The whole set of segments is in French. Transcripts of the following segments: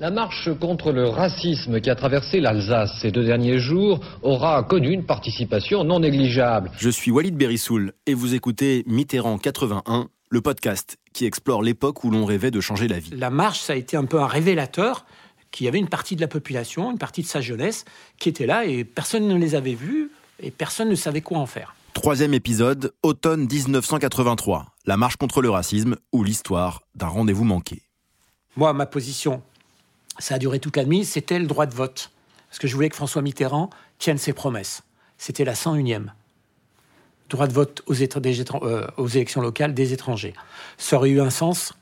La marche contre le racisme qui a traversé l'Alsace ces deux derniers jours aura connu une participation non négligeable. Je suis Walid Berissoul et vous écoutez Mitterrand 81, le podcast qui explore l'époque où l'on rêvait de changer la vie. La marche, ça a été un peu un révélateur qu'il y avait une partie de la population, une partie de sa jeunesse qui était là et personne ne les avait vus et personne ne savait quoi en faire. Troisième épisode, automne 1983, la marche contre le racisme ou l'histoire d'un rendez-vous manqué. Moi, ma position, ça a duré toute la nuit, c'était le droit de vote. Parce que je voulais que François Mitterrand tienne ses promesses. C'était la 101e. Droit de vote aux, euh, aux élections locales des étrangers. Ça aurait eu un sens,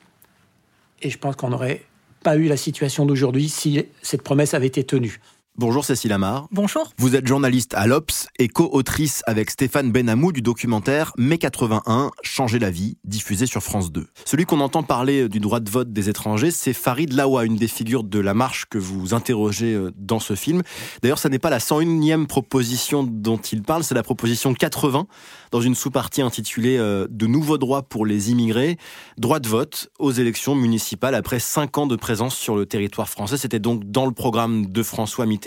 et je pense qu'on n'aurait pas eu la situation d'aujourd'hui si cette promesse avait été tenue. Bonjour Cécile Amar. Bonjour. Vous êtes journaliste à l'Obs et co-autrice avec Stéphane Benamou du documentaire Mai 81, Changer la vie, diffusé sur France 2. Celui qu'on entend parler du droit de vote des étrangers, c'est Farid Lawa, une des figures de la marche que vous interrogez euh, dans ce film. D'ailleurs, ça n'est pas la 101e proposition dont il parle, c'est la proposition 80 dans une sous-partie intitulée euh, De nouveaux droits pour les immigrés, droit de vote aux élections municipales après 5 ans de présence sur le territoire français. C'était donc dans le programme de François Mitterrand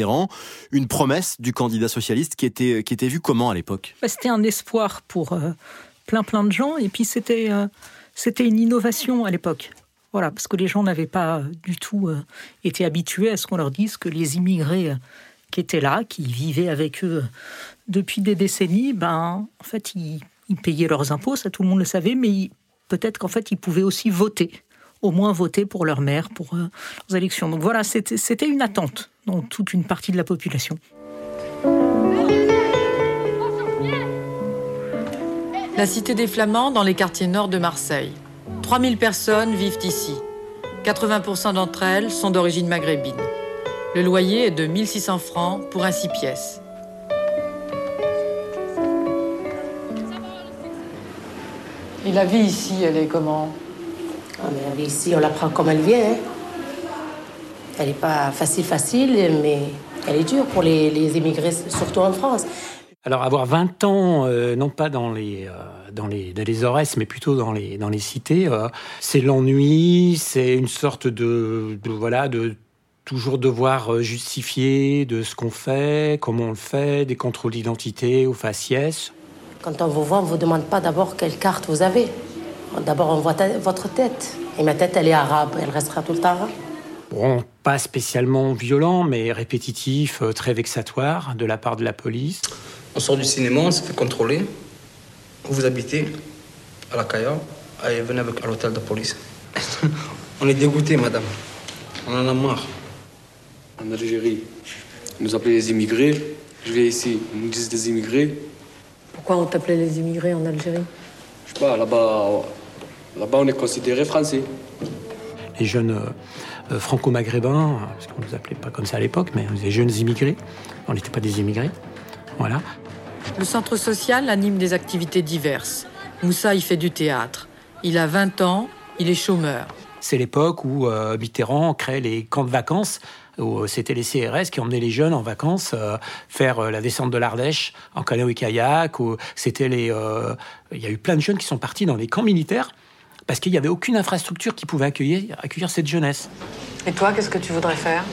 une promesse du candidat socialiste qui était, qui était vue comment à l'époque? Bah, C'était un espoir pour euh, plein plein de gens, et puis c'était euh, c'était une innovation à l'époque. Voilà, parce que les gens n'avaient pas du tout euh, été habitués à ce qu'on leur dise que les immigrés qui étaient là, qui vivaient avec eux depuis des décennies, ben, en fait, ils, payaient leurs impôts, ça tout le monde le savait, mais peut-être qu'en fait, ils pouvaient aussi voter au moins voter pour leur maire, pour euh, leurs élections. Donc voilà, c'était une attente dans toute une partie de la population. La cité des Flamands dans les quartiers nord de Marseille. 3000 personnes vivent ici. 80% d'entre elles sont d'origine maghrébine. Le loyer est de 1600 francs pour un 6 pièces. Et la vie ici, elle est comment? Ah, mais ici, on la prend comme elle vient. Hein. Elle n'est pas facile, facile, mais elle est dure pour les, les immigrés, surtout en France. Alors avoir 20 ans, euh, non pas dans les, euh, dans les, dans les Aurès, mais plutôt dans les, dans les cités, euh, c'est l'ennui, c'est une sorte de, de, voilà, de toujours devoir justifier de ce qu'on fait, comment on le fait, des contrôles d'identité ou faciès. Quand on vous voit, on ne vous demande pas d'abord quelle carte vous avez. D'abord, on voit votre tête. Et ma tête, elle est arabe. Elle restera tout le temps arabe. Bon, pas spécialement violent, mais répétitif, euh, très vexatoire de la part de la police. On sort du cinéma, on se fait contrôler. Où vous habitez À la Caya. Allez, venez avec à l'hôtel de police. on est dégoûté, madame. On en a marre. En Algérie, ils nous appelaient les immigrés. Je viens ici, ils nous disent des immigrés. Pourquoi on t'appelait les immigrés en Algérie? Je sais pas, là-bas, Là-bas, on est considéré français. Les jeunes euh, euh, franco-maghrébins, parce qu'on ne nous appelait pas comme ça à l'époque, mais les jeunes immigrés. On n'était pas des immigrés. Voilà. Le centre social anime des activités diverses. Moussa y fait du théâtre. Il a 20 ans, il est chômeur. C'est l'époque où euh, Mitterrand crée les camps de vacances où c'était les CRS qui emmenaient les jeunes en vacances faire la descente de l'Ardèche en canoë kayak. Ou c'était les, il y a eu plein de jeunes qui sont partis dans les camps militaires parce qu'il n'y avait aucune infrastructure qui pouvait accueillir, accueillir cette jeunesse. Et toi, qu'est-ce que tu voudrais faire?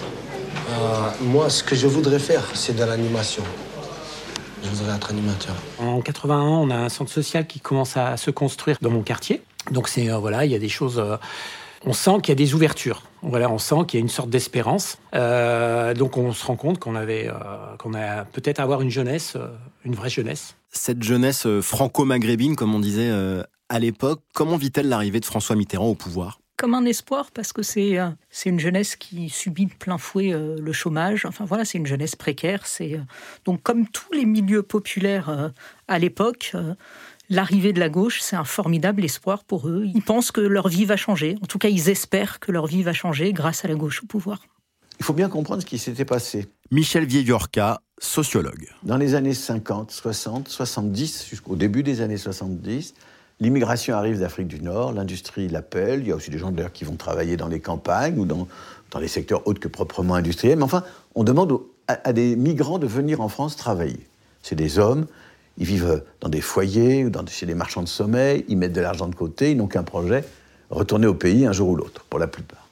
Euh, Moi, ce que je voudrais faire, c'est de l'animation. Je voudrais être animateur. En 81, on a un centre social qui commence à se construire dans mon quartier. Donc c'est euh, voilà, il y a des choses. Euh, on sent qu'il y a des ouvertures. Voilà, on sent qu'il y a une sorte d'espérance. donc on se rend compte qu'on avait, qu'on a peut-être avoir une jeunesse, une vraie jeunesse. Cette jeunesse franco-maghrébine, comme on disait à l'époque. Comment vit-elle l'arrivée de François Mitterrand au pouvoir? Comme un espoir parce que c'est euh, c'est une jeunesse qui subit de plein fouet euh, le chômage. Enfin voilà, c'est une jeunesse précaire. C'est euh, donc comme tous les milieux populaires à l'époque, l'arrivée de la gauche, c'est un formidable espoir pour eux. Ils pensent que leur vie va changer. En tout cas, ils espèrent que leur vie va changer grâce à la gauche au pouvoir. Il faut bien comprendre ce qui s'était passé. Michel Vieillorca, sociologue. Dans les années 50, 60, 70, jusqu'au début des années 70, L'immigration arrive d'Afrique du Nord, l'industrie l'appelle, il y a aussi des gens d'ailleurs qui vont travailler dans les campagnes ou dans, dans les secteurs autres que proprement industriels, mais enfin, on demande à, des migrants de venir en France travailler. C'est des hommes, ils vivent dans des foyers ou chez des marchands de sommeil, ils mettent de l'argent de côté, ils n'ont qu'un projet, retourner au pays un jour ou l'autre, pour la plupart.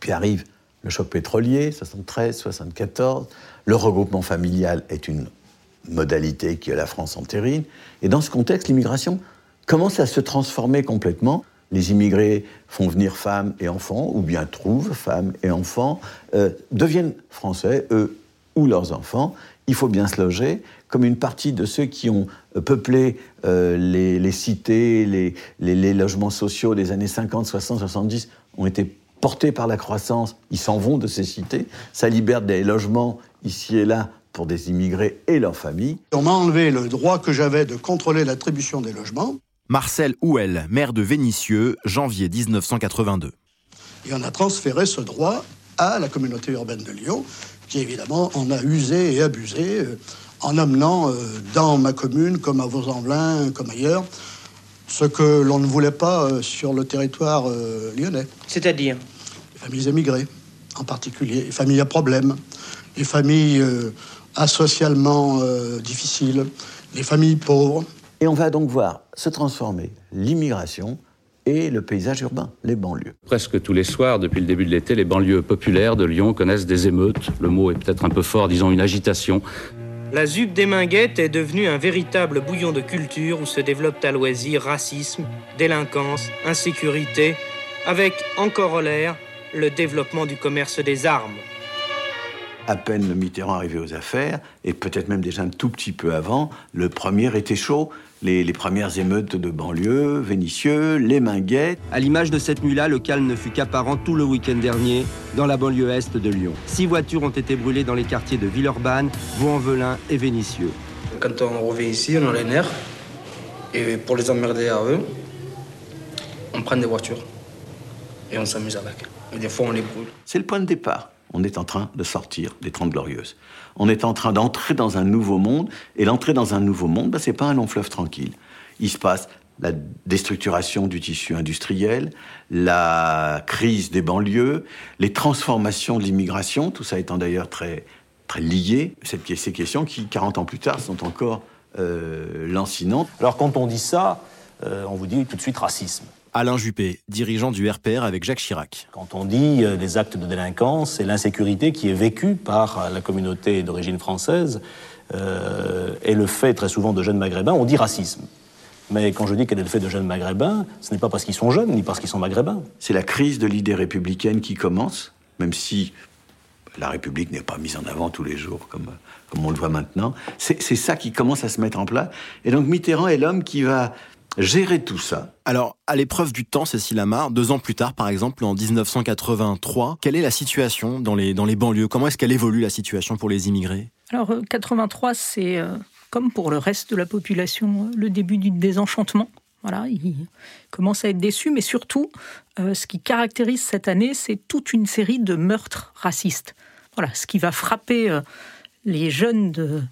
Puis arrive le choc pétrolier, 73, 74. Le regroupement familial est une modalité que la France entérine. Et dans ce contexte, l'immigration commence à se transformer complètement. Les immigrés font venir femmes et enfants, ou bien trouvent femmes et enfants, euh, deviennent français, eux ou leurs enfants. Il faut bien se loger, comme une partie de ceux qui ont peuplé euh, les, cités, les, les, logements sociaux des années 50, 60, 70 ont été portés par la croissance. Ils s'en vont de ces cités. Ça libère des logements ici et là pour des immigrés et leurs familles. On m'a enlevé le droit que j'avais de contrôler l'attribution des logements. Marcel Houel, maire de Vénissieux, janvier 1982. Et on a transféré ce droit à la communauté urbaine de Lyon, qui évidemment en a usé et abusé euh, en amenant euh, dans ma commune, comme à Vaux-en-Velin, comme ailleurs, ce que l'on ne voulait pas euh, sur le territoire lyonnais. C'est-à-dire? Les familles émigrées, en particulier, les familles à problème, les familles asocialement difficiles, les familles pauvres. Et on va donc voir se transformer l'immigration et le paysage urbain, les banlieues. Presque tous les soirs, depuis le début de l'été, les banlieues populaires de Lyon connaissent des émeutes. Le mot est peut-être un peu fort, disons une agitation. La ZUP des Minguettes est devenue un véritable bouillon de culture où se développent à loisir racisme, délinquance, insécurité, avec en corollaire le développement du commerce des armes à peine le Mitterrand arrivé aux affaires, et peut-être même déjà un tout petit peu avant, le premier était chaud. Les, premières émeutes de banlieue, Vénitieux, les Minguettes. À l'image de cette nuit-là, le calme ne fut qu'apparent tout le week-end dernier dans la banlieue est de Lyon. Six voitures ont été brûlées dans les quartiers de Villeurbanne, Vaux-en-Velin et Vénitieux. Quand on revient ici, on a les nerfs. Et pour les emmerder à eux, on prend des voitures. Et on s'amuse avec. Et des fois, on les brûle. C'est le point de départ on est en train de sortir des Trente Glorieuses. On est en train d'entrer dans un nouveau monde, et l'entrée dans un nouveau monde, ben, ce n'est pas un long fleuve tranquille. Il se passe la déstructuration du tissu industriel, la crise des banlieues, les transformations de l'immigration, tout ça étant d'ailleurs très, très lié. Cette, ces questions qui, 40 ans plus tard, sont encore euh, lancinantes. Alors quand on dit ça, euh, on vous dit tout de suite racisme. Alain Juppé, dirigeant du RPR avec Jacques Chirac. Quand on dit euh, des actes de délinquance, c'est l'insécurité qui est vécue par la communauté d'origine française euh, et le fait très souvent de jeunes maghrébins, on dit racisme. Mais quand je dis qu'elle est le fait de jeunes maghrébins, ce n'est pas parce qu'ils sont jeunes, ni parce qu'ils sont maghrébins. C'est la crise de l'idée républicaine qui commence, même si la République n'est pas mise en avant tous les jours comme, comme on le voit maintenant. C'est ça qui commence à se mettre en place. Et donc Mitterrand est l'homme qui va gérer tout ça. Alors, à l'épreuve du temps, Cécile Lamar, deux ans plus tard, par exemple, en 1983, quelle est la situation dans les, dans les banlieues? Comment est-ce qu'elle évolue, la situation pour les immigrés? Alors, 83, euh, c'est, euh, comme pour le reste de la population, le début du désenchantement. Voilà, ils commencent à être déçus, mais surtout, euh, ce qui caractérise cette année, c'est toute une série de meurtres racistes. Voilà, ce qui va frapper les jeunes de,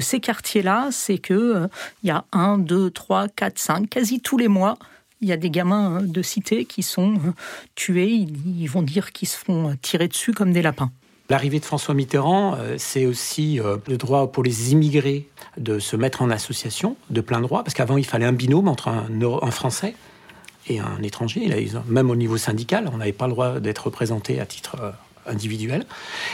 ces quartiers-là, c'est que euh, y a un, deux, trois, quatre, cinq, quasi tous les mois, il y a des gamins hein, de cité qui sont euh, tués. Ils, vont dire qu'ils se font euh, tirer dessus comme des lapins. L'arrivée de François Mitterrand, c'est aussi le droit pour les immigrés de se mettre en association de plein droit, parce qu'avant il fallait un binôme entre un, un Français et un étranger. Même au niveau syndical, on n'avait pas le droit d'être représenté à titre individuelle.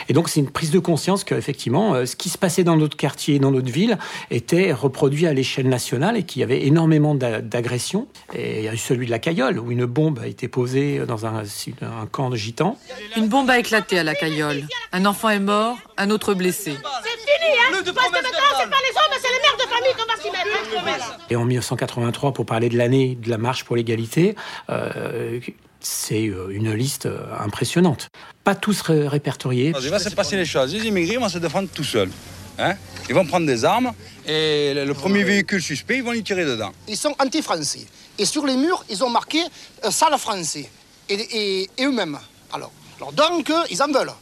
Et donc c'est une prise de conscience qu'effectivement, euh, ce qui se passait dans notre quartier, dans notre ville, était reproduit à l'échelle nationale et qu'il y avait énormément d'agressions. Et il y a eu celui de la Cayolle, où une bombe a été posée dans un, un camp de gitans. Une bombe a éclaté à la Cayolle. Un enfant est mort, un autre blessé. C'est fini, hein Parce que maintenant, c'est pas les hommes, c'est les mères de famille qu'on va s'y mettre. Hein. Et en 1983, pour parler de l'année de la marche pour l'égalité, euh, c'est euh, une liste euh, impressionnante. Pas tous répertoriés. Il va se passer les choses. Les immigrés vont se défendre tout seuls. Hein ils vont prendre des armes et le premier véhicule suspect, ils vont y tirer dedans. Ils sont anti-français. Et sur les murs, ils ont marqué euh, sale français. Et, eux-mêmes. Alors, alors, donc, ils en veulent.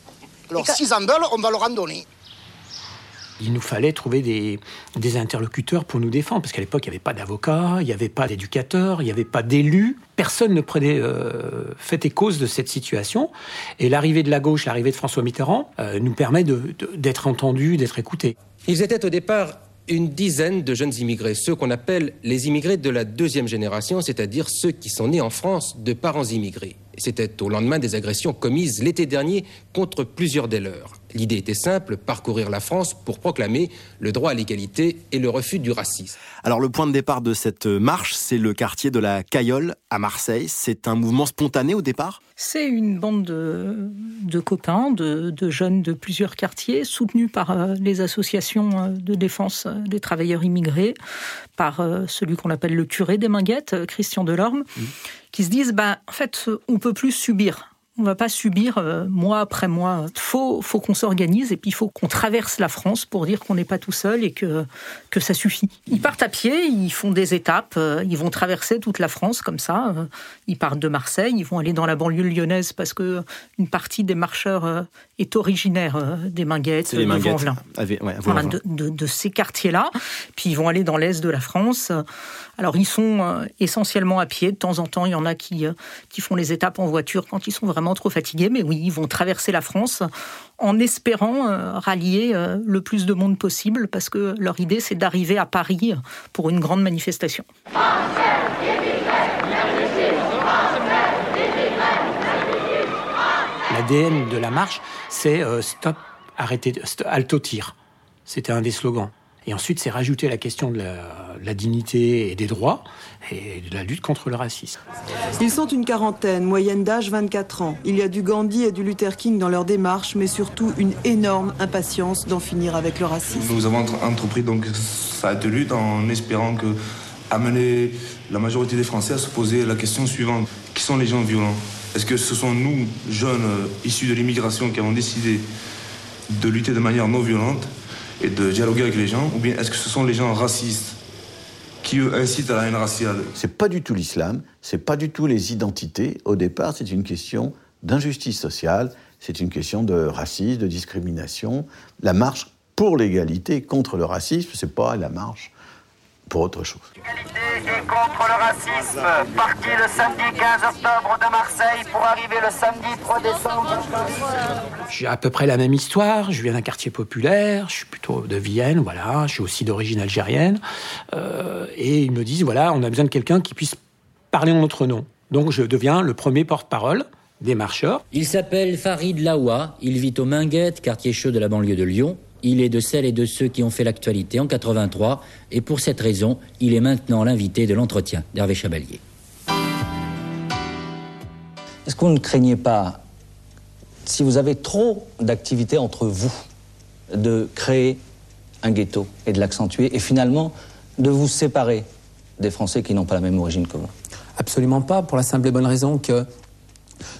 Alors, s'ils en veulent, on va leur en donner il nous fallait trouver des, interlocuteurs pour nous défendre, parce qu'à l'époque, il n'y avait pas d'avocats, il n'y avait pas d'éducateurs, il n'y avait pas d'élus. Personne ne prenait euh, fait et cause de cette situation. Et l'arrivée de la gauche, l'arrivée de François Mitterrand, euh, nous permet d'être entendus, d'être écoutés. Ils étaient au départ une dizaine de jeunes immigrés, ceux qu'on appelle les immigrés de la deuxième génération, c'est-à-dire ceux qui sont nés en France de parents immigrés. C'était au lendemain des agressions commises l'été dernier contre plusieurs des leurs. L'idée était simple, parcourir la France pour proclamer le droit à l'égalité et le refus du racisme. Alors le point de départ de cette marche, c'est le quartier de la Cayolle à Marseille. C'est un mouvement spontané au départ? C'est une bande de, copains, de, jeunes de plusieurs quartiers, soutenus par euh, les associations euh, de défense euh, des travailleurs immigrés, par celui qu'on appelle le curé des Minguettes, Christian Delorme, mmh. Qui se disent, bah, en fait, on peut plus subir on va pas subir euh, mois après mois. Faut, faut qu'on s'organise et puis il faut qu'on traverse la France pour dire qu'on n'est pas tout seul et que, que ça suffit. Ils partent à pied, ils font des étapes, euh, ils vont traverser toute la France comme ça. Euh, ils partent de Marseille, ils vont aller dans la banlieue lyonnaise parce que une partie des marcheurs est originaire des Minguettes, des Vanvelin. de, de, ces quartiers-là. Puis ils vont aller dans l'est de la France. Alors ils sont essentiellement à pied. De temps en temps, il y en a qui, qui font les étapes en voiture quand ils sont vraiment trop fatigués, mais oui, ils vont traverser la France en espérant euh, rallier euh, le plus de monde possible, parce que leur idée, c'est d'arriver à Paris pour une grande manifestation. L'ADN de la marche, c'est euh, stop, arrêtez, alto tir. C'était un des slogans. Et ensuite, c'est rajouter la question de la, dignité et des droits et de la lutte contre le racisme. Ils sont une quarantaine, moyenne d'âge 24 ans. Il y a du Gandhi et du Luther King dans leur démarche, mais surtout une énorme impatience d'en finir avec le racisme. Nous avons entrepris donc cette lutte en espérant que amener la majorité des Français à se poser la question suivante qui sont les gens violents? Est-ce que ce sont nous, jeunes euh, issus de l'immigration, qui avons décidé de lutter de manière non violente? Et de dialoguer avec les gens, ou bien est-ce que ce sont les gens racistes qui eux, incitent à la haine raciale C'est pas du tout l'islam, c'est pas du tout les identités. Au départ, c'est une question d'injustice sociale, c'est une question de racisme, de discrimination. La marche pour l'égalité contre le racisme, c'est pas la marche pour autre chose. Et contre le racisme, parti le samedi 15 octobre de Marseille pour arriver le samedi 3 décembre. J'ai à peu près la même histoire. Je viens d'un quartier populaire. Je suis plutôt de Vienne, voilà. Je suis aussi d'origine algérienne. Euh, et ils me disent voilà, on a besoin de quelqu'un qui puisse parler en notre nom. Donc je deviens le premier porte-parole des marcheurs. Il s'appelle Farid Lawa. Il vit au Minguettes, quartier chaud de la banlieue de Lyon. Il est de celles et de ceux qui ont fait l'actualité en 83 et pour cette raison, il est maintenant l'invité de l'entretien d'Hervé Chabalier. Est-ce qu'on ne craignait pas, si vous avez trop d'activités entre vous, de créer un ghetto et de l'accentuer et finalement de vous séparer des Français qui n'ont pas la même origine que vous? Absolument pas, pour la simple et bonne raison que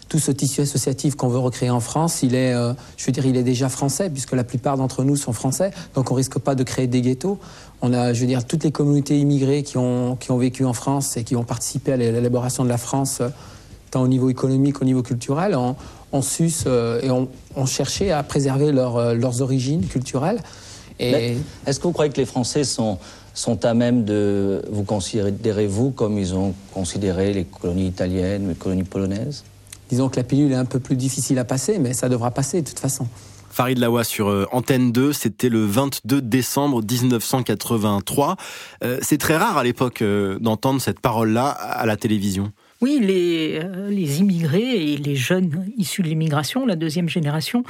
tout ce tissu associatif qu'on veut recréer en France, il est, euh, je veux dire, il est déjà français, puisque la plupart d'entre nous sont français, donc on risque pas de créer des ghettos. On a, je veux dire, toutes les communautés immigrées qui ont, qui ont vécu en France et qui ont participé à l'élaboration de la France, euh, tant au niveau économique qu'au niveau culturel, on, on suce euh, et on, on, cherchait à préserver leurs origines culturelles. Est-ce que vous croyez que les Français sont, sont à même de vous considérer, vous, comme ils ont considéré les colonies italiennes, les colonies polonaises? Disons que la pilule est un peu plus difficile à passer, mais ça devra passer de toute façon. Farid Lawa sur euh, Antenne 2, c'était le 22 décembre 1983. Euh, c'est très rare à l'époque euh, d'entendre cette parole-là à la télévision. Oui, les, les, immigrés et les jeunes issus de l'immigration, la deuxième génération,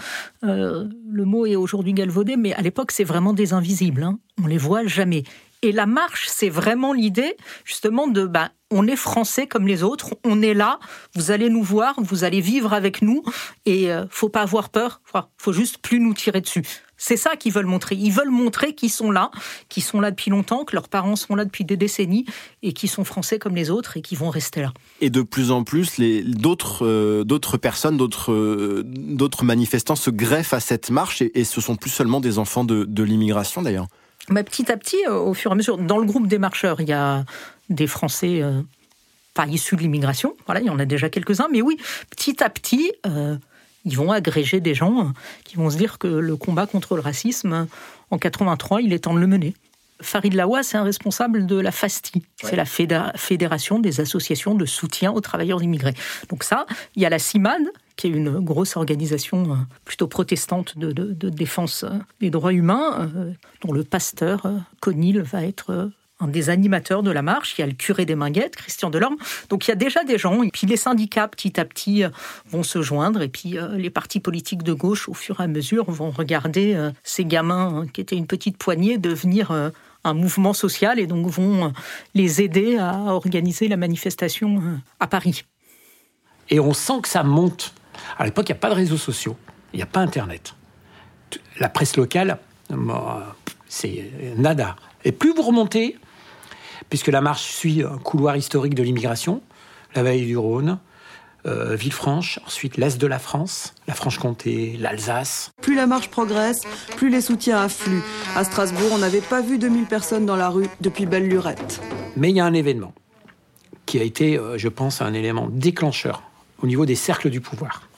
le mot est aujourd'hui galvaudé, mais à l'époque c'est vraiment des invisibles. Hein. On les voit jamais. Et la marche, c'est vraiment l'idée justement de bah, on est français comme les autres, on est là, vous allez nous voir, vous allez vivre avec nous, et euh, faut pas avoir peur, faut juste plus nous tirer dessus. C'est ça qu'ils veulent montrer. Ils veulent montrer qu'ils sont là, qu'ils sont là depuis longtemps, que leurs parents sont là depuis des décennies, et qu'ils sont français comme les autres, et qu'ils vont rester là. Et de plus en plus, d'autres euh, d'autres personnes, d'autres manifestants se greffent à cette marche, et, ce sont plus seulement des enfants de l'immigration d'ailleurs. Mais petit à petit, au fur et à mesure, dans le groupe des marcheurs, il y a des Français euh, pas issus de l'immigration. Voilà, il y en a déjà quelques-uns. Mais oui, petit à petit, euh, ils vont agréger des gens euh, qui vont se dire que le combat contre le racisme, en 83, il est temps de le mener. Farid Lawa, c'est un responsable de la FASTI. C'est la Fédération des associations de soutien aux travailleurs immigrés. Donc ça, il y a la CIMAD, qui est une grosse organisation euh, plutôt protestante de, de- défense euh, des droits humains, euh, dont le pasteur Conil va être un des animateurs de la marche. Il y a le curé des Minguettes, Christian Delorme. Donc il y a déjà des gens. Et puis les syndicats, petit à petit, vont se joindre. Et puis les partis politiques de gauche, au fur et à mesure, vont regarder ces gamins, hein, qui étaient une petite poignée, devenir un mouvement social et donc vont les aider à organiser la manifestation à Paris. Et on sent que ça monte. À l'époque, il n'y a pas de réseaux sociaux, il n'y a pas Internet. La presse locale, moi, c'est nada. Et plus vous remontez, puisque la marche suit un couloir historique de l'immigration, la vallée du Rhône, euh, Villefranche, ensuite l'Est de la France, la Franche-Comté, l'Alsace. Plus la marche progresse, plus les soutiens affluent. À Strasbourg, on n'avait pas vu 2000 personnes dans la rue depuis belle lurette. Mais il y a un événement qui a été, euh, je pense, un élément déclencheur au niveau des cercles du pouvoir.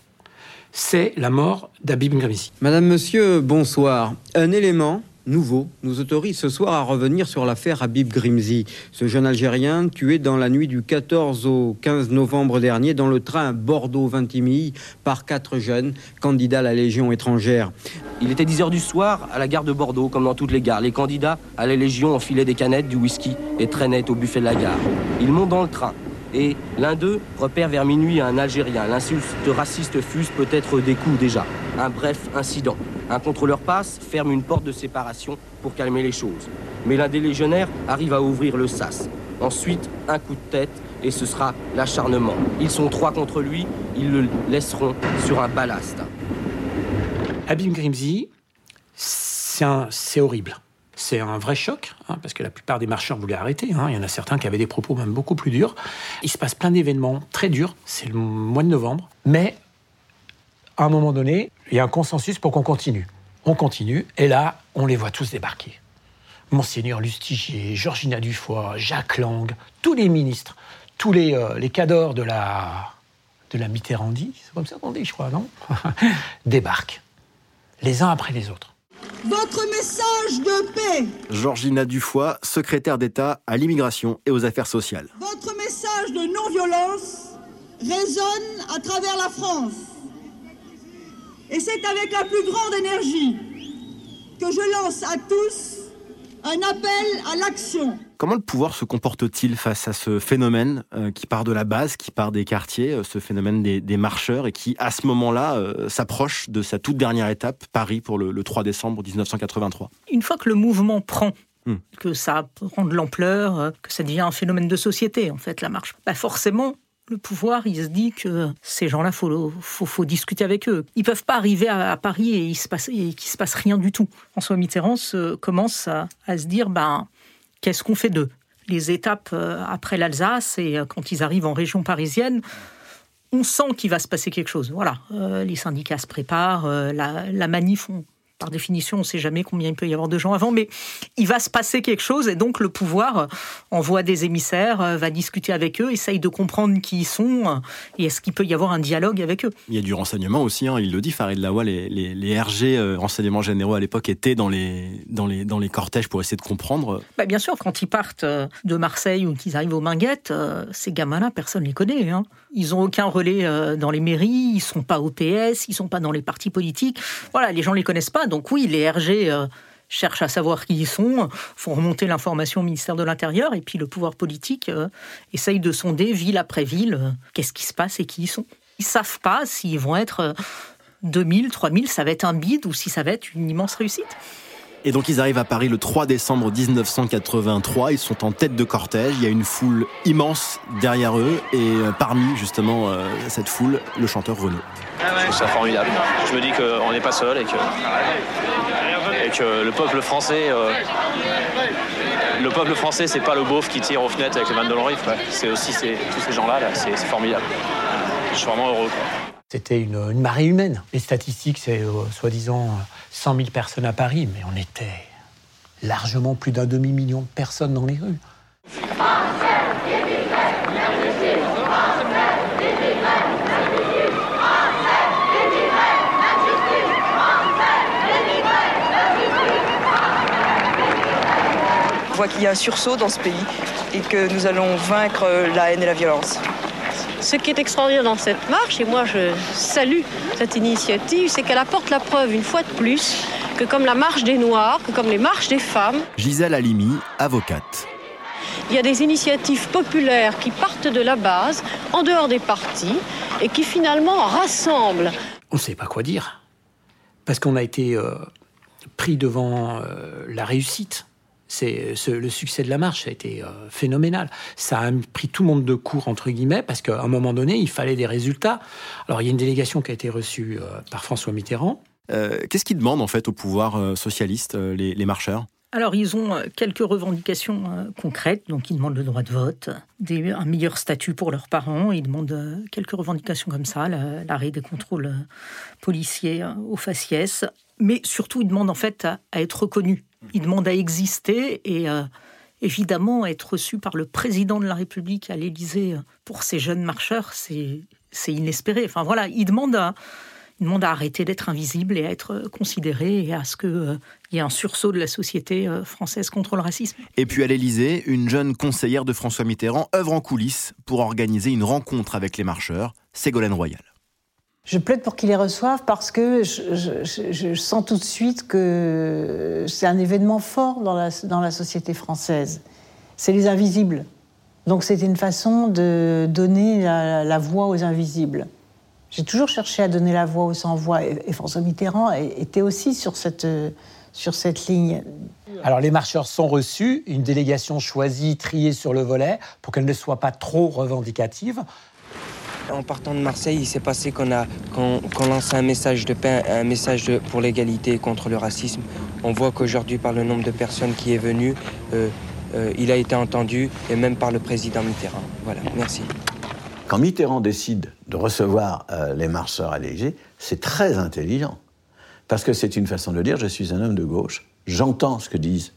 C'est la mort d'Abib Grimzi. Madame, monsieur, bonsoir. Un élément nouveau nous autorise ce soir à revenir sur l'affaire Habib Grimzi, ce jeune Algérien tué dans la nuit du 14 au 15 novembre dernier dans le train Bordeaux-Vintimille par quatre jeunes candidats à la Légion étrangère. Il était 10h du soir à la gare de Bordeaux, comme dans toutes les gares. Les candidats à la Légion enfilaient des canettes, du whisky et traînaient au buffet de la gare. Ils montent dans le train. Et l'un d'eux repère vers minuit un Algérien. L'insulte raciste fuse peut-être des coups déjà. Un bref incident. Un contrôleur passe, ferme une porte de séparation pour calmer les choses. Mais l'un des légionnaires arrive à ouvrir le sas. Ensuite, un coup de tête et ce sera l'acharnement. Ils sont trois contre lui, ils le laisseront sur un ballast. Abim Grimzi, c'est horrible. C'est un vrai choc, hein, parce que la plupart des marcheurs voulaient arrêter. hein. Il y en a certains qui avaient des propos même beaucoup plus durs. Il se passe plein d'événements très durs. C'est le mois de novembre. Mais à un moment donné, il y a un consensus pour qu'on continue. On continue, et là, on les voit tous débarquer. Monseigneur Lustigier, Georgina Dufoy, Jacques Lang, tous les ministres, tous les, euh, les cadors de la, de la Mitterrandie, c'est comme ça qu'on dit, je crois, non? Débarquent, les uns après les autres. Votre message de paix, Georgina Dufoy, secrétaire d'État à l'immigration et aux affaires sociales. votre message de non-violence résonne à travers la France. Et c'est avec la plus grande énergie que je lance à tous un appel à l'action. Comment le pouvoir se comporte-t-il face à ce phénomène euh, qui part de la base, qui part des quartiers, euh, ce phénomène des, des marcheurs et qui, à ce moment-là, euh, s'approche de sa toute dernière étape, Paris, pour le, le 3 décembre 1983 Une fois que le mouvement prend, Hmm. que ça prend de l'ampleur, que ça devient un phénomène de société, en fait, la marche, bah forcément, le pouvoir, il se dit que ces gens-là, faut, faut, discuter avec eux. Ils peuvent pas arriver à, Paris et il se se passe rien du tout. François Mitterrand commence à, se dire, ben, qu'est-ce qu'on fait d'eux? Les étapes euh, après l'Alsace et euh, quand ils arrivent en région parisienne, on sent qu'il va se passer quelque chose. Voilà, Euh, les syndicats se préparent, la, la manif, on- par définition, on ne sait jamais combien il peut y avoir de gens avant, mais il va se passer quelque chose et donc le pouvoir envoie des émissaires, euh, va discuter avec eux, essaye de comprendre qui ils sont euh, et est-ce qu'il peut y avoir un dialogue avec eux. Il y a du renseignement aussi, hein, il le dit, Farid Lawa, les, les, les RG, euh, renseignements généraux à l'époque, étaient dans les, dans, les, dans les cortèges pour essayer de comprendre. Bah, bien sûr, quand ils partent euh, de Marseille ou qu'ils arrivent aux Minguettes, euh, ces gamins-là, personne ne les connaît. hein. Ils n'ont aucun relais euh, dans les mairies, ils sont pas au PS, ils sont pas dans les partis politiques. Voilà, les gens les connaissent pas. Donc oui, les RG euh, cherchent à savoir qui ils sont, font remonter l'information au ministère de l'Intérieur, et puis le pouvoir politique euh, essaye de sonder ville après ville euh, qu'est-ce qui se passe et qui ils sont. Ils savent pas s'ils vont être euh, 2000, 3000, ça va être un bide ou si ça va être une immense réussite. Et donc ils arrivent à Paris le 3 décembre 1983, ils sont en tête de cortège, il y a une foule immense derrière eux, et euh, parmi justement euh, cette foule, le chanteur Renaud. Je trouve ça formidable. Je me dis qu'on n'est pas seul et que, et que le peuple français, euh, le peuple français, c'est pas le beauf qui tire aux fenêtres avec les vannes de l'enrive. C'est aussi ces- tous ces gens-là, là, c'est c'est formidable. Je suis vraiment heureux. quoi. C'était une, marée humaine. Les statistiques, c'est euh, soi-disant euh, 100 000 personnes à Paris, mais on était largement plus d'un demi-million de personnes dans les rues. On voit qu'il y a un sursaut dans ce pays et que nous allons vaincre la haine et la violence. Ce qui est extraordinaire dans cette marche, et moi je salue cette initiative, c'est qu'elle apporte la preuve une fois de plus que comme la marche des Noirs, que comme les marches des femmes, Gisèle Halimi, avocate. il y a des initiatives populaires qui partent de la base, en dehors des partis, et qui finalement rassemblent. On ne sait pas quoi dire. Parce qu'on a été euh, pris devant euh, la réussite. C'est ce- le succès de la marche, a été euh, phénoménal. Ça a pris tout le monde de court entre guillemets parce qu'à un moment donné, il fallait des résultats. Alors il y a une délégation qui a été reçue euh, par François Mitterrand. Euh, Qu'est-ce qu'ils demandent en fait au pouvoir euh, socialiste, euh, les marcheurs? Alors, ils ont euh, quelques revendications euh, concrètes. Donc, ils demandent le droit de vote, un meilleur statut pour leurs parents. Ils demandent euh, quelques revendications comme ça, la- l'arrêt des contrôles policiers euh, au faciès. Mais surtout, ils demandent en fait à, être reconnus. Ils demandent à exister et euh, évidemment être reçus par le président de la République à l'Élysée pour ces jeunes marcheurs, c'est inespéré. Enfin voilà, ils demandent à, ils demandent à arrêter d'être invisibles et à être euh, considérés et à ce qu'il y ait un sursaut de la société euh, française contre le racisme. Et puis à l'Élysée, une jeune conseillère de François Mitterrand œuvre en coulisses pour organiser une rencontre avec les marcheurs, Ségolène Royal. Je plaide pour qu'ils les reçoivent parce que je, je- je- je sens tout de suite que c'est un événement fort dans la, dans la société française. C'est les invisibles. Donc c'est une façon de donner la, la voix aux invisibles. J'ai toujours cherché à donner la voix aux sans-voix et, et François Mitterrand était aussi sur cette, sur cette ligne. Alors les marcheurs sont reçus, une délégation choisie, triée sur le volet pour qu'elle ne soit pas trop revendicative. En partant de Marseille, il s'est passé qu'on a qu'on qu'on lance un message de paix, un message de- pour l'égalité et contre le racisme. On voit qu'aujourd'hui, par le nombre de personnes qui est venu, euh, euh, il a été entendu, et même par le président Mitterrand. Voilà, merci. Quand Mitterrand décide de recevoir euh, les marcheurs à l'Élysée, c'est très intelligent. Parce que c'est une façon de dire je suis un homme de gauche, j'entends ce que disent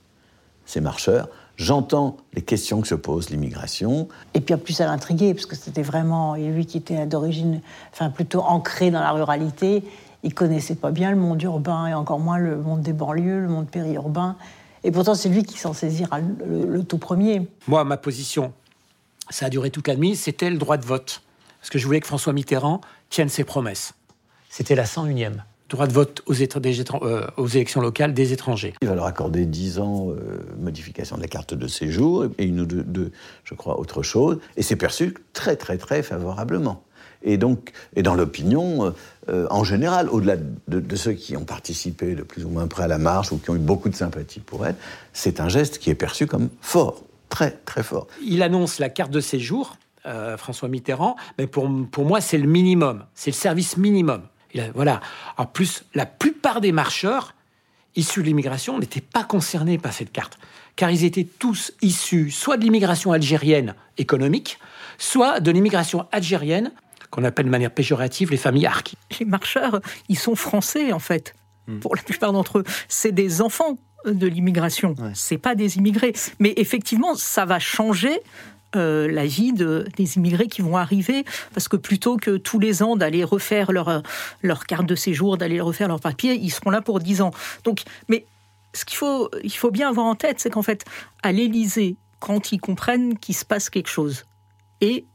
ces marcheurs, j'entends les questions que se pose l'immigration. Et puis en plus, ça l'intriguait, parce que c'était vraiment, et lui qui était d'origine, enfin plutôt ancré dans la ruralité, il connaissait pas bien le monde urbain et encore moins le monde des banlieues, le monde périurbain. Et pourtant, c'est lui qui s'en saisira le, le tout premier. Moi, ma position, ça a duré toute la nuit, c'était le droit de vote. Parce que je voulais que François Mitterrand tienne ses promesses. C'était la 101e. Droit de vote euh, aux élections locales des étrangers. Il va leur accorder 10 ans euh, modification de la carte de séjour et une ou deux, je crois, autre chose. Et c'est perçu très, très, très favorablement. Et donc, et dans l'opinion, euh, euh, en général, au-delà de, de ceux qui ont participé de plus ou moins près à la marche ou qui ont eu beaucoup de sympathie pour elle, c'est un geste qui est perçu comme fort, très, très fort. Il annonce la carte de séjour, euh, François Mitterrand, mais pour, pour moi, c'est le minimum. C'est le service minimum. Il a- voilà. En plus, la plupart des marcheurs issus de l'immigration n'étaient pas concernés par cette carte, car ils étaient tous issus soit de l'immigration algérienne économique, soit de l'immigration algérienne, qu'on appelle de manière péjorative les familles harkis. Les marcheurs, ils sont français en fait. Pour la plupart d'entre eux, c'est des enfants de l'immigration. C'est pas des immigrés. Mais effectivement, ça va changer. euh, la vie de, des immigrés qui vont arriver, parce que plutôt que tous les ans d'aller refaire leur, euh, leur carte de séjour, d'aller refaire leur papier, ils seront là pour 10 ans. Donc, mais ce qu'il faut, il faut bien avoir en tête, c'est qu'en fait, à l'Élysée, quand ils comprennent qu'il se passe quelque chose, et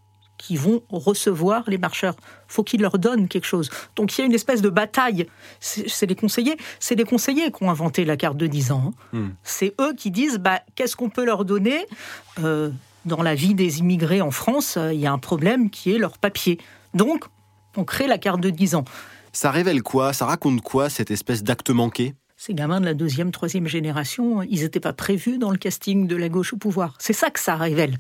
qui vont recevoir les marcheurs. faut qu'ils leur donnent quelque chose. Donc il y a une espèce de bataille. C'est les conseillers, c'est les conseillers qui ont inventé la carte de 10 ans. hein. C'est eux qui disent bah, qu'est-ce qu'on peut leur donner? Euh, Dans la vie des immigrés en France, euh, il y a un problème qui est leur papier. Donc, on crée la carte de 10 ans. Ça révèle quoi? Ça raconte quoi cette espèce d'acte manqué? Ces gamins de la deuxième, troisième génération, ils n'étaient pas prévus dans le casting de la gauche au pouvoir. C'est ça que ça révèle.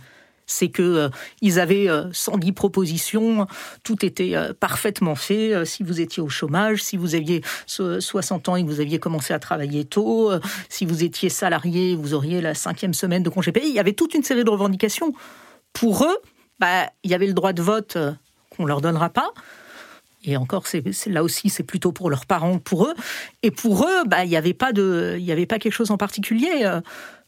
C'est que euh, ils avaient euh, 110 propositions, tout était euh, parfaitement fait. Euh, si vous étiez au chômage, si vous aviez so- 60 ans et que vous aviez commencé à travailler tôt, euh, si vous étiez salarié, vous auriez la cinquième semaine de congé payé. Il y avait toute une série de revendications. Pour eux, bah, il y avait le droit de vote euh, qu'on leur donnera pas. Et encore, là aussi, c'est plutôt pour leurs parents, pour eux. Et pour eux, bah, il n'y avait pas de, il avait pas quelque chose en particulier.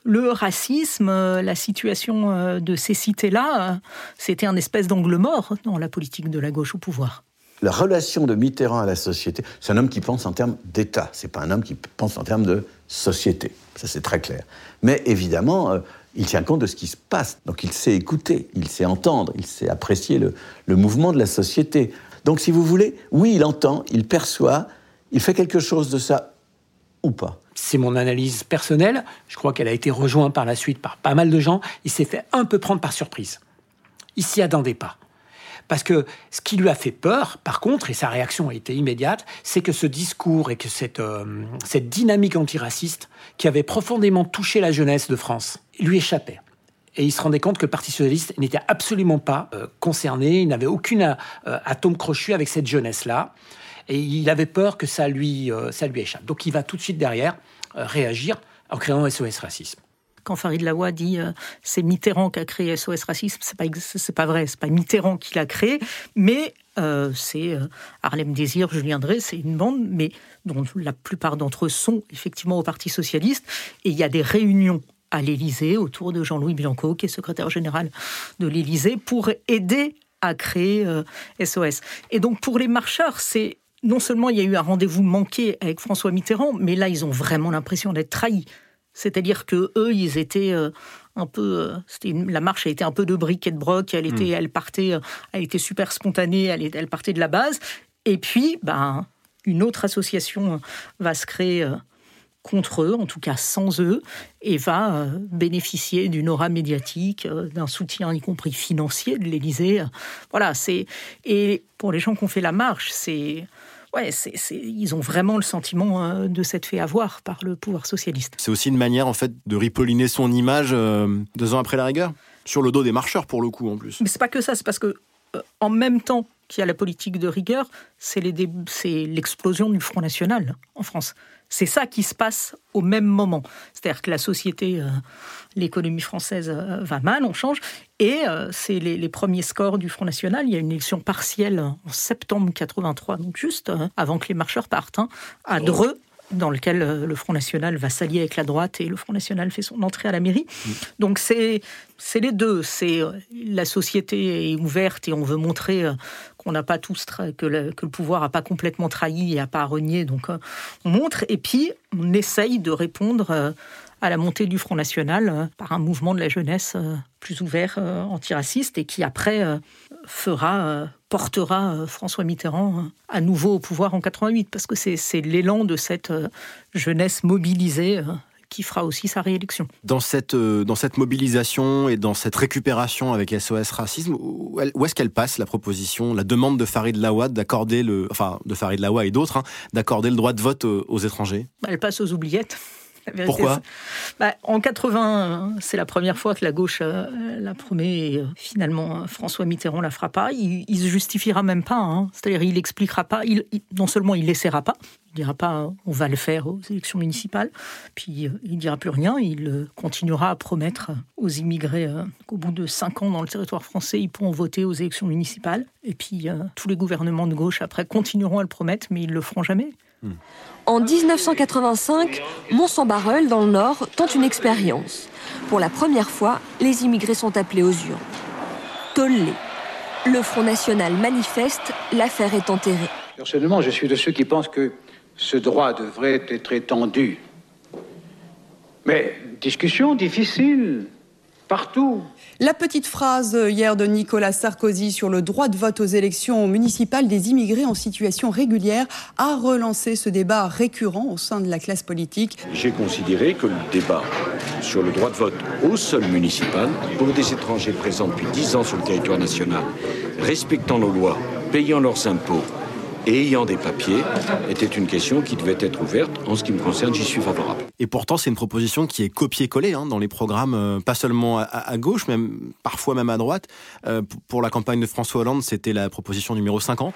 Le racisme, euh, la situation euh, de ces cités-là, euh, c'était un espèce d'angle mort dans la politique de la gauche au pouvoir. La relation de Mitterrand à la société, c'est un homme qui pense en termes d'État, c'est pas un homme qui pense en termes de société. Ça, c'est très clair. Mais évidemment, il tient compte de ce qui se passe. Donc il sait écouter, il sait entendre, il sait apprécier le, le mouvement de la société. Donc si vous voulez, oui, il entend, il perçoit, il fait quelque chose de ça ou pas. C'est mon analyse personnelle. Je crois qu'elle a été rejointe par la suite par pas mal de gens. Il s'est fait un peu prendre par surprise. Il s'y attendait pas. Parce que ce qui lui a fait peur, par contre, et sa réaction a été immédiate, c'est que ce discours et que cette, euh, cette dynamique antiraciste qui avait profondément touché la jeunesse de France lui échappait. Et il se rendait compte que le Parti socialiste n'était absolument pas euh, concerné, il n'avait aucune euh, atome crochu avec cette jeunesse-là. Et il avait peur que ça lui, ça lui échappe. Donc il va tout de suite derrière réagir en créant SOS Racisme quand Farid Lawa dit euh, c'est Mitterrand qui a créé SOS Racisme, c'est pas pas vrai, c'est pas Mitterrand qui l'a créé, mais euh, c'est euh, Harlem Désir, Julien Drey, c'est une bande, mais dont la plupart d'entre eux sont effectivement au Parti socialiste, et il y a des réunions à l'Élysée autour de Jean-Louis Bianco, qui est secrétaire général de l'Élysée, pour aider à créer SOS. Et donc pour les marcheurs, c'est non seulement il y a eu un rendez-vous manqué avec François Mitterrand, mais là ils ont vraiment l'impression d'être trahis. C'est-à-dire que eux, ils étaient euh, un peu. Euh, la marche a été un peu de briques et de broc. Elle était, hmm. elle partait, euh, elle était super spontanée. Elle, elle partait de la base. Et puis, ben, une autre association va se créer contre eux, en tout cas sans eux, et va bénéficier d'une aura médiatique, d'un soutien y compris financier de l'Élysée. Voilà, c'est et pour les gens qui ont fait la marche, c'est ouais, c'est, ils ont vraiment le sentiment euh, de s'être fait avoir par le pouvoir socialiste. C'est aussi une manière en fait de ripolliner son image euh, deux ans après la rigueur, sur le dos des marcheurs pour le coup en plus. Mais c'est pas que ça, c'est parce que euh, en même temps qu'il y a la politique de rigueur, c'est, c'est l'explosion du Front National en France. C'est ça qui se passe au même moment. C'est-à-dire que la société, euh, l'économie française euh, va mal, on change, et euh, c'est les, premiers scores du Front National. Il y a une élection partielle en septembre 83, donc juste avant que les marcheurs partent, hein, à oh. Dreux dans lequel le Front National va s'allier avec la droite et le Front National fait son entrée à la mairie. Mm. Donc c'est c'est les deux. C'est la société est ouverte et on veut montrer qu'on n'a pas tous que le, que le pouvoir n'a pas complètement trahi et n'a pas renié. Donc euh, on montre et puis on essaye de répondre euh, à la montée du Front National euh, par un mouvement de la jeunesse plus ouvert, antiraciste et qui après fera portera François Mitterrand à nouveau au pouvoir en 88 parce que c'est l'élan de cette jeunesse mobilisée qui fera aussi sa réélection. Dans cette, euh, dans cette mobilisation et dans cette récupération avec SOS Racisme, où, est-ce qu'elle passe la proposition, la demande de Farid Lawa d'accorder le, enfin de Farid Lawa et d'autres, hein, d'accorder le droit de vote aux, étrangers? Elle passe aux oubliettes. Pourquoi bah, En 80, c'est la première fois que la gauche euh, la promet. Et, euh, finalement, François Mitterrand la fera pas. Il, ne se justifiera même pas. Hein. C'est-à-dire, il expliquera pas. Il, non seulement il laissera pas, il dira pas on va le faire aux élections municipales, puis euh, il dira plus rien. Il continuera à promettre aux immigrés qu'au bout de cinq ans dans le territoire français, ils pourront voter aux élections municipales. Et puis tous les gouvernements de gauche après continueront à le promettre, mais ils le feront jamais. En 1985, Mont-Saint-Barreul, dans le Nord, tente une expérience. Pour la première fois, les immigrés sont appelés aux urnes. Tollé. Le Front National manifeste, l'affaire est enterrée. Personnellement, je suis de ceux qui pensent que ce droit devrait être étendu. Mais discussion difficile, partout. La petite phrase hier de Nicolas Sarkozy sur le droit de vote aux élections municipales des immigrés en situation régulière a relancé ce débat récurrent au sein de la classe politique. J'ai considéré que le débat sur le droit de vote au sol municipal pour des étrangers présents depuis 10 ans sur le territoire national, respectant nos lois, payant leurs impôts, et ayant des papiers était une question qui devait être ouverte. En ce qui me concerne, j'y suis favorable. Et pourtant, c'est une proposition qui est copiée-collée hein, dans les programmes, euh, pas seulement à, gauche, même parfois même à droite. Euh, pour la campagne de François Hollande, c'était la proposition numéro 50.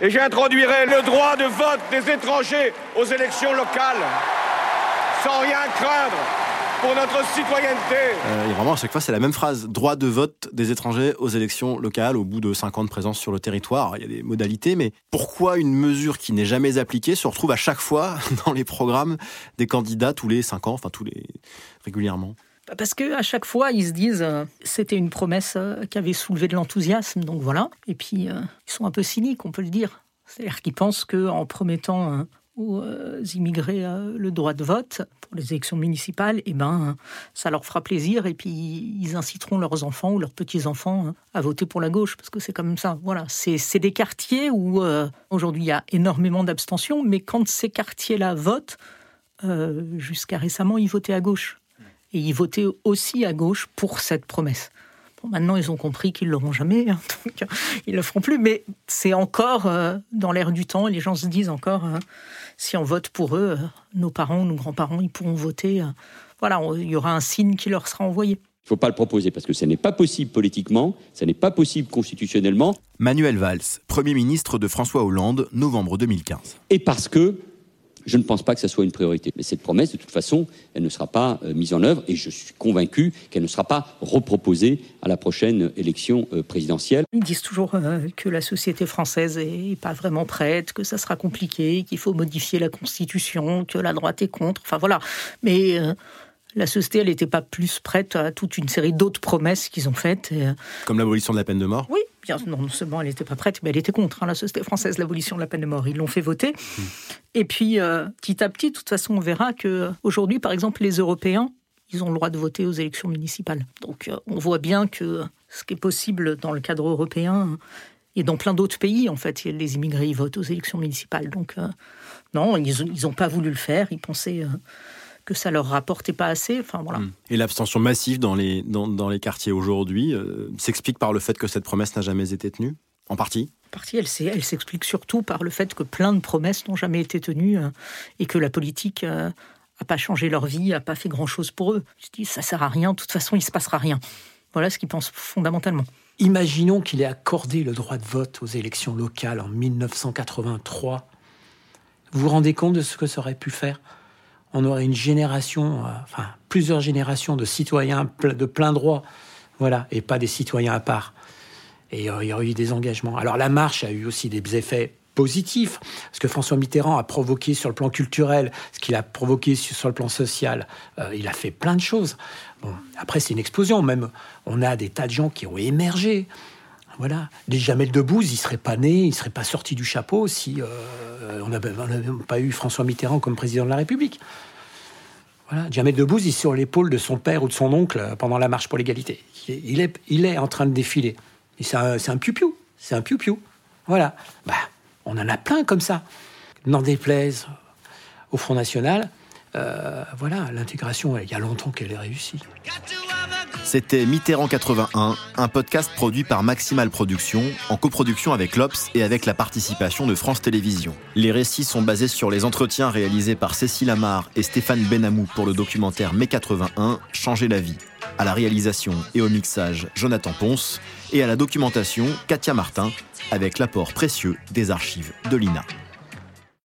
Et j'introduirai le droit de vote des étrangers aux élections locales, sans rien craindre pour notre citoyenneté. Euh, et vraiment, à chaque fois, c'est la même phrase. Droit de vote des étrangers aux élections locales au bout de 5 ans de présence sur le territoire. Il y a des modalités, mais pourquoi une mesure qui n'est jamais appliquée se retrouve à chaque fois dans les programmes des candidats tous les 5 ans, enfin tous les régulièrement? Bah, parce que à chaque fois, ils se disent euh, c'était une promesse euh, qui avait soulevé de l'enthousiasme, donc voilà. Et puis ils sont un peu cyniques, on peut le dire. C'est-à-dire qu'ils pensent qu'en promettant aux euh, immigrés euh, le droit de vote pour les élections municipales, eh ben, ça leur fera plaisir et puis ils inciteront leurs enfants ou leurs petits-enfants hein, à voter pour la gauche, parce que c'est comme ça. Voilà, c'est des quartiers où euh, aujourd'hui il y a énormément d'abstention, mais quand ces quartiers-là votent, jusqu'à récemment, ils votaient à gauche. Et ils votaient aussi à gauche pour cette promesse maintenant, ils ont compris qu'ils ne l'auront jamais, hein, donc ils ne le feront plus. Mais c'est encore euh, dans l'air du temps. Les gens se disent encore, euh, si on vote pour eux, euh, nos parents, nos grands-parents, ils pourront voter. voilà, il y aura un signe qui leur sera envoyé. Il ne faut pas le proposer parce que ce n'est pas possible politiquement, ce n'est pas possible constitutionnellement. Manuel Valls, Premier ministre de François Hollande, novembre 2015. Et parce que je ne pense pas que ce soit une priorité. Mais cette promesse, de toute façon, elle ne sera pas euh, mise en œuvre et je suis convaincu qu'elle ne sera pas reproposée à la prochaine élection euh, présidentielle. Ils disent toujours euh, que la société française n'est pas vraiment prête, que ça sera compliqué, qu'il faut modifier la Constitution, que la droite est contre. Enfin voilà. Mais la société, elle n'était pas plus prête à toute une série d'autres promesses qu'ils ont faites. Comme l'abolition de la peine de mort? Oui, bien, non seulement elle n'était pas prête, mais elle était contre hein, la société française, l'abolition de la peine de mort. Ils l'ont fait voter. Hmm. Et puis, euh, petit à petit, de toute façon, on verra que aujourd'hui, par exemple, les Européens, ils ont le droit de voter aux élections municipales. Donc, euh, on voit bien que ce qui est possible dans le cadre européen et dans plein d'autres pays, en fait, les immigrés ils votent aux élections municipales. Donc, euh, non, ils n'ont pas voulu le faire. Ils pensaient que ça leur rapportait pas assez. Enfin, voilà. Hmm. Et l'abstention massive dans les, dans, les quartiers aujourd'hui euh, s'explique par le fait que cette promesse n'a jamais été tenue En partie? En partie, elle, elle s'explique surtout par le fait que plein de promesses n'ont jamais été tenues euh, et que la politique n'a euh, pas changé leur vie, n'a pas fait grand-chose pour eux. Je dis, ça sert à rien, de toute façon, il se passera rien. Voilà ce qu'ils pensent fondamentalement. Imaginons qu'il ait accordé le droit de vote aux élections locales en 1983. Vous vous rendez compte de ce que ça aurait pu faire? On aurait une génération, euh, enfin plusieurs générations de citoyens de plein droit, voilà, et pas des citoyens à part. Et euh, il y aurait eu des engagements. Alors la marche a eu aussi des effets positifs, parce que François Mitterrand a provoqué sur le plan culturel ce qu'il a provoqué sur le plan social. Euh, il a fait plein de choses. Bon, après, c'est une explosion. Même, on a des tas de gens qui ont émergé. Voilà. Les Jamel Debbouze, il ne serait pas né, il ne serait pas sorti du chapeau si on n'avait pas eu François Mitterrand comme président de la République. Voilà. Jamel Debbouze, il est sur l'épaule de son père ou de son oncle pendant la marche pour l'égalité. Il est, il en train de défiler. c'est un, un piou-piou. C'est un piou-piou. Voilà. Bah, on en a plein comme ça. N'en déplaise au Front National, euh, voilà, l'intégration, il y a longtemps qu'elle est réussie. C'était Mitterrand 81, un podcast produit par Maximal Productions, en coproduction avec l'Obs et avec la participation de France Télévisions. Les récits sont basés sur les entretiens réalisés par Cécile Amar et Stéphane Benamou pour le documentaire Mai 81, Changer la vie. À la réalisation et au mixage, Jonathan Ponce, et à la documentation, Katia Martin, avec l'apport précieux des archives de l'INA.